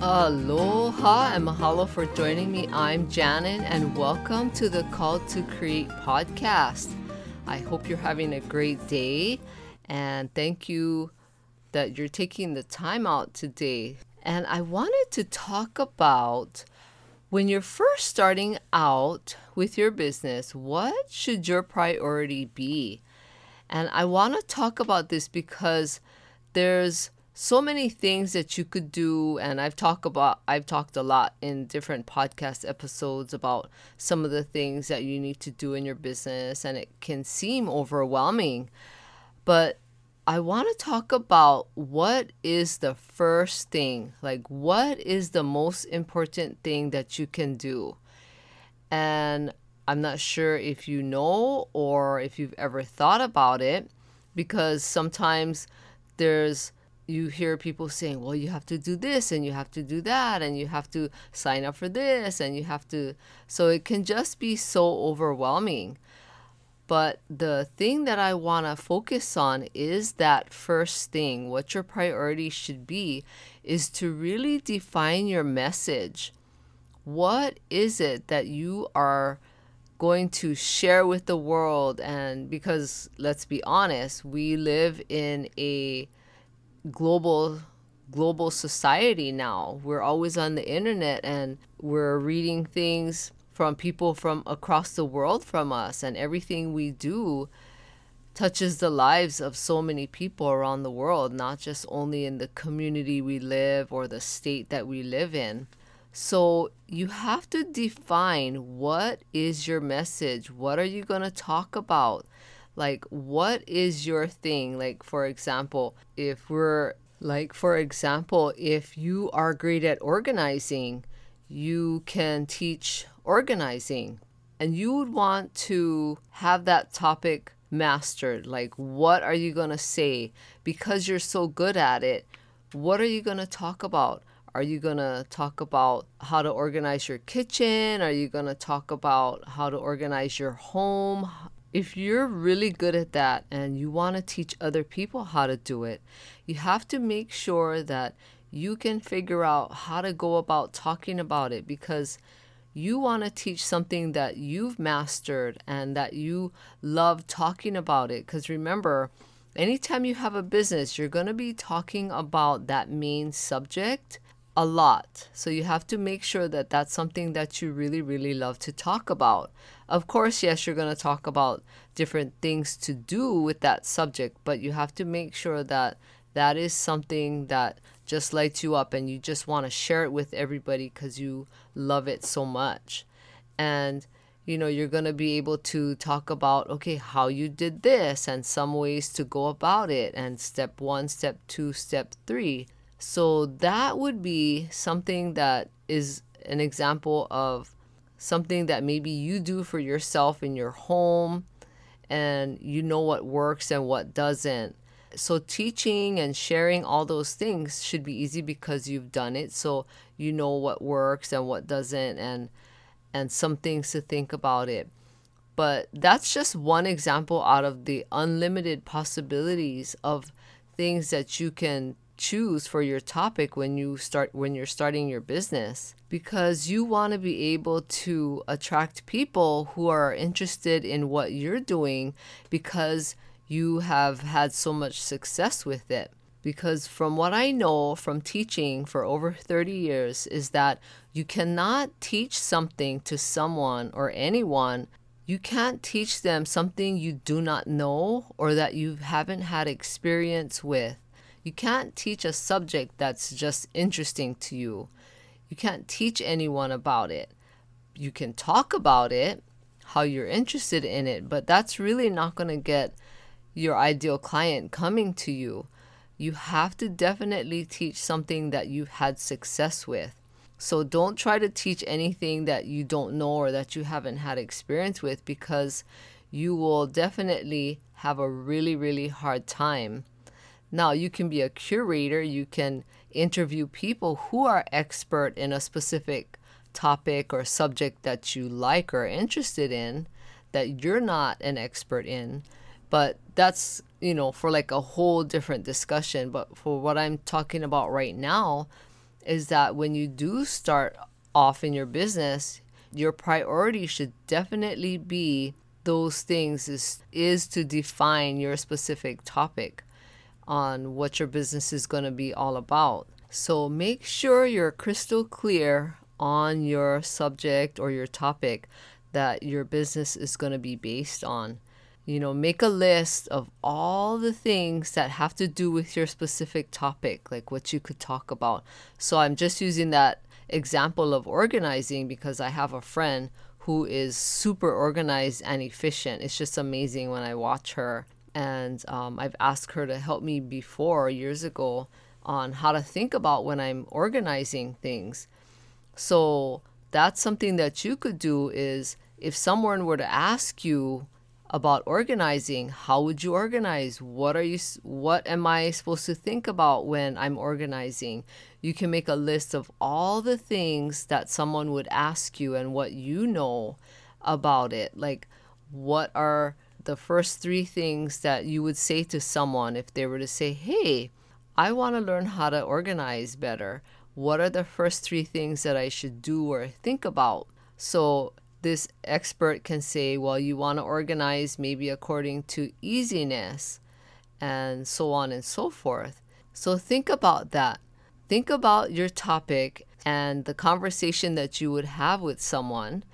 Aloha and mahalo for joining me. I'm Janet and welcome to the Call to Create podcast. I hope you're having a great day and thank you that you're taking the time out today. And I wanted to talk about when you're first starting out with your business, what should your priority be? And I want to talk about this because there's so many things that you could do and I've talked about I've talked a lot in different podcast episodes about some of the things that you need to do in your business and it can seem overwhelming. But I want to talk about what is the first thing, like what is the most important thing that you can do. And I'm not sure if you know or if you've ever thought about it because sometimes there's you hear people saying, well, you have to do this and you have to do that and you have to sign up for this and you have to. So it can just be so overwhelming. But the thing that I want to focus on is that first thing. What your priority should be is to really define your message. What is it that you are going to share with the world? And because let's be honest, we live in a global global society now. We're always on the internet and we're reading things from people from across the world from us and everything we do touches the lives of so many people around the world, not just only in the community we live or the state that we live in. So you have to define what is your message? What are you going to talk about? Like what is your thing? Like for example if we're like for example if you are great at organizing you can teach organizing. And you would want to have that topic mastered. Like what are you going to say? Because you're so good at it what are you going to talk about? Are you going to talk about how to organize your kitchen? Are you going to talk about how to organize your home? If you're really good at that and you want to teach other people how to do it, you have to make sure that you can figure out how to go about talking about it because you want to teach something that you've mastered and that you love talking about it. Because remember, anytime you have a business, you're going to be talking about that main subject a lot. So you have to make sure that that's something that you really, really love to talk about. Of course, yes, you're going to talk about different things to do with that subject, but you have to make sure that that is something that just lights you up and you just want to share it with everybody because you love it so much. And you know, you're going to be able to talk about, okay, how you did this and some ways to go about it, and step one, step two, step three so that would be something that is an example of something that maybe you do for yourself in your home and you know what works and what doesn't. So teaching and sharing all those things should be easy because you've done it so you know what works and what doesn't and and some things to think about it. But that's just one example out of the unlimited possibilities of things that you can choose for your topic when you start when you're starting your business because you want to be able to attract people who are interested in what you're doing because you have had so much success with it. Because from what I know from teaching for over 30 years is that you cannot teach something to someone or anyone. You can't teach them something you do not know or that you haven't had experience with you can't teach a subject that's just interesting to you. You can't teach anyone about it. You can talk about it, how you're interested in it, but that's really not going to get your ideal client coming to you. You have to definitely teach something that you've had success with. So don't try to teach anything that you don't know or that you haven't had experience with because you will definitely have a really, really hard time now, you can be a curator, you can interview people who are expert in a specific topic or subject that you like or interested in that you're not an expert in. But that's, you know, for like a whole different discussion. But for what I'm talking about right now, is that when you do start off in your business, your priority should definitely be those things is is to define your specific topic on what your business is going to be all about. So make sure you're crystal clear on your subject or your topic that your business is going to be based on. You know, make a list of all the things that have to do with your specific topic, like what you could talk about. So I'm just using that example of organizing because I have a friend who is super organized and efficient. It's just amazing when I watch her. And um, I've asked her to help me before years ago on how to think about when I'm organizing things. So that's something that you could do is if someone were to ask you about organizing, how would you organize? What are you what am I supposed to think about when I'm organizing? You can make a list of all the things that someone would ask you and what you know about it. Like what are the first 3 things that you would say to someone if they were to say, "Hey, I want to learn how to organize better." What are the first 3 things that I should do or think about? So this expert can say, well, you want to organize maybe according to easiness and so on and so forth. So think about that. Think about your topic and the conversation that you would have with someone.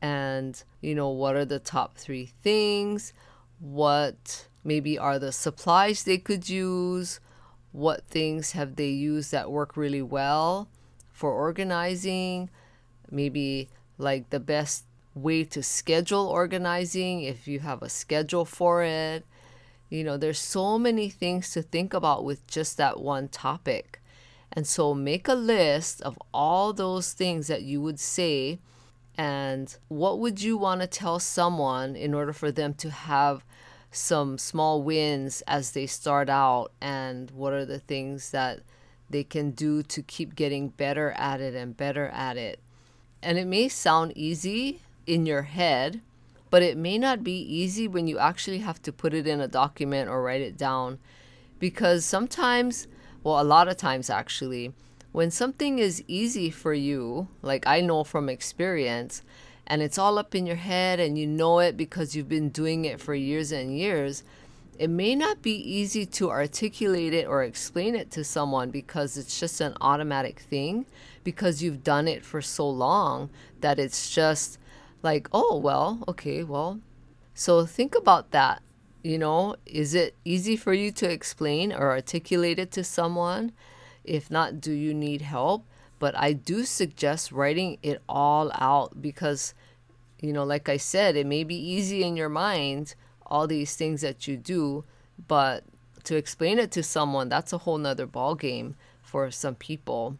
And, you know, what are the top three things? What maybe are the supplies they could use? What things have they used that work really well for organizing? Maybe like the best way to schedule organizing if you have a schedule for it. You know, there's so many things to think about with just that one topic. And so make a list of all those things that you would say and what would you want to tell someone in order for them to have some small wins as they start out and what are the things that they can do to keep getting better at it and better at it. And it may sound easy in your head, but it may not be easy when you actually have to put it in a document or write it down. Because sometimes, well, a lot of times actually, when something is easy for you, like I know from experience, and it's all up in your head and you know it because you've been doing it for years and years, it may not be easy to articulate it or explain it to someone because it's just an automatic thing because you've done it for so long that it's just like, oh, well, okay, well. So think about that. You know, is it easy for you to explain or articulate it to someone? If not, do you need help? But I do suggest writing it all out because, you know, like I said, it may be easy in your mind, all these things that you do, but to explain it to someone, that's a whole nother ball game for some people.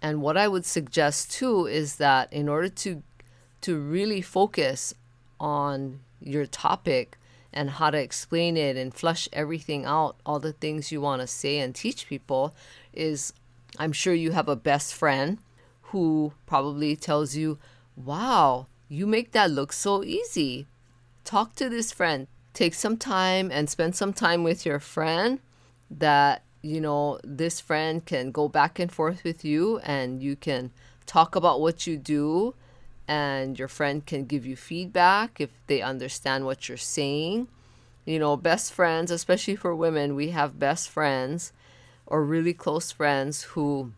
And what I would suggest too is that in order to to really focus on your topic and how to explain it and flush everything out, all the things you want to say and teach people, is I'm sure you have a best friend who probably tells you, Wow, you make that look so easy. Talk to this friend. Take some time and spend some time with your friend that, you know, this friend can go back and forth with you and you can talk about what you do and your friend can give you feedback if they understand what you're saying. You know, best friends, especially for women, we have best friends or really close friends who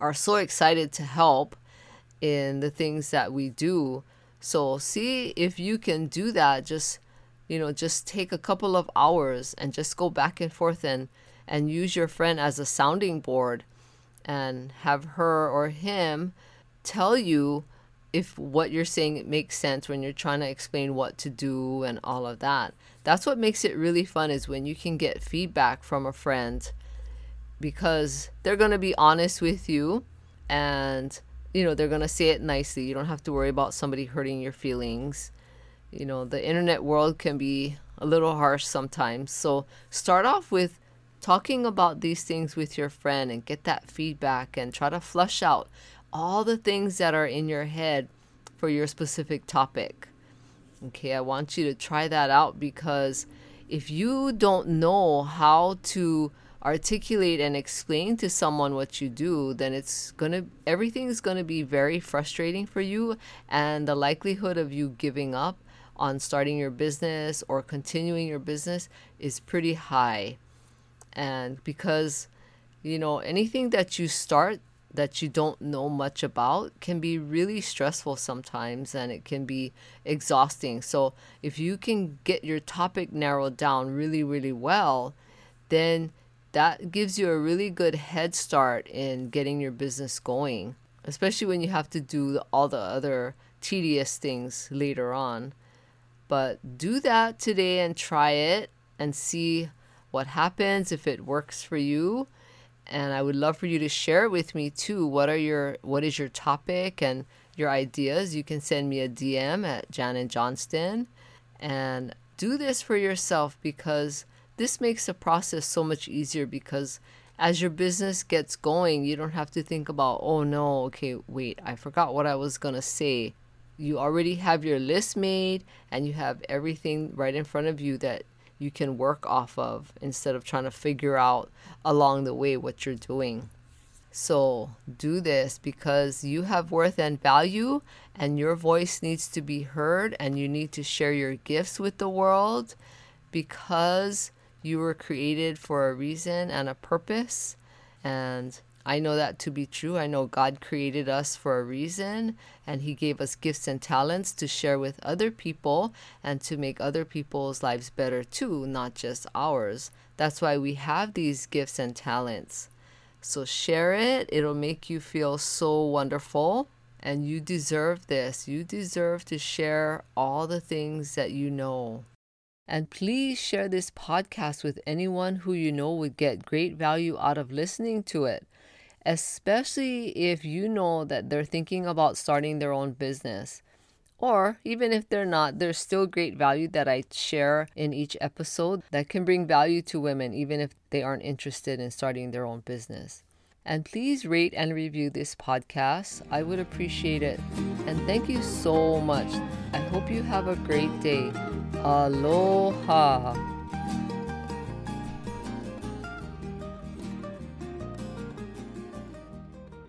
are so excited to help in the things that we do. So, see if you can do that. Just, you know, just take a couple of hours and just go back and forth and, and use your friend as a sounding board and have her or him tell you if what you're saying makes sense when you're trying to explain what to do and all of that. That's what makes it really fun is when you can get feedback from a friend because they're going to be honest with you and you know they're going to say it nicely. You don't have to worry about somebody hurting your feelings. You know, the internet world can be a little harsh sometimes. So start off with talking about these things with your friend and get that feedback and try to flush out all the things that are in your head for your specific topic. Okay, I want you to try that out because if you don't know how to articulate and explain to someone what you do, then it's going to everything's going to be very frustrating for you and the likelihood of you giving up on starting your business or continuing your business is pretty high. And because you know, anything that you start that you don't know much about can be really stressful sometimes and it can be exhausting. So, if you can get your topic narrowed down really, really well, then that gives you a really good head start in getting your business going, especially when you have to do all the other tedious things later on. But do that today and try it and see what happens if it works for you and I would love for you to share with me too. What are your what is your topic and your ideas? You can send me a DM at Janet Johnston and do this for yourself because this makes the process so much easier because as your business gets going, you don't have to think about, oh no, okay, wait, I forgot what I was going to say. You already have your list made and you have everything right in front of you that you can work off of instead of trying to figure out along the way what you're doing. So do this because you have worth and value, and your voice needs to be heard, and you need to share your gifts with the world because you were created for a reason and a purpose. And I know that to be true. I know God created us for a reason and He gave us gifts and talents to share with other people and to make other people's lives better too, not just ours. That's why we have these gifts and talents. So share it, it'll make you feel so wonderful. And you deserve this. You deserve to share all the things that you know. And please share this podcast with anyone who you know would get great value out of listening to it especially if you know that they're thinking about starting their own business. Or even if they're not, there's still great value that I share in each episode that can bring value to women, even if they aren't interested in starting their own business. And please rate and review this podcast. I would appreciate it. And thank you so much. I hope you have a great day. Aloha.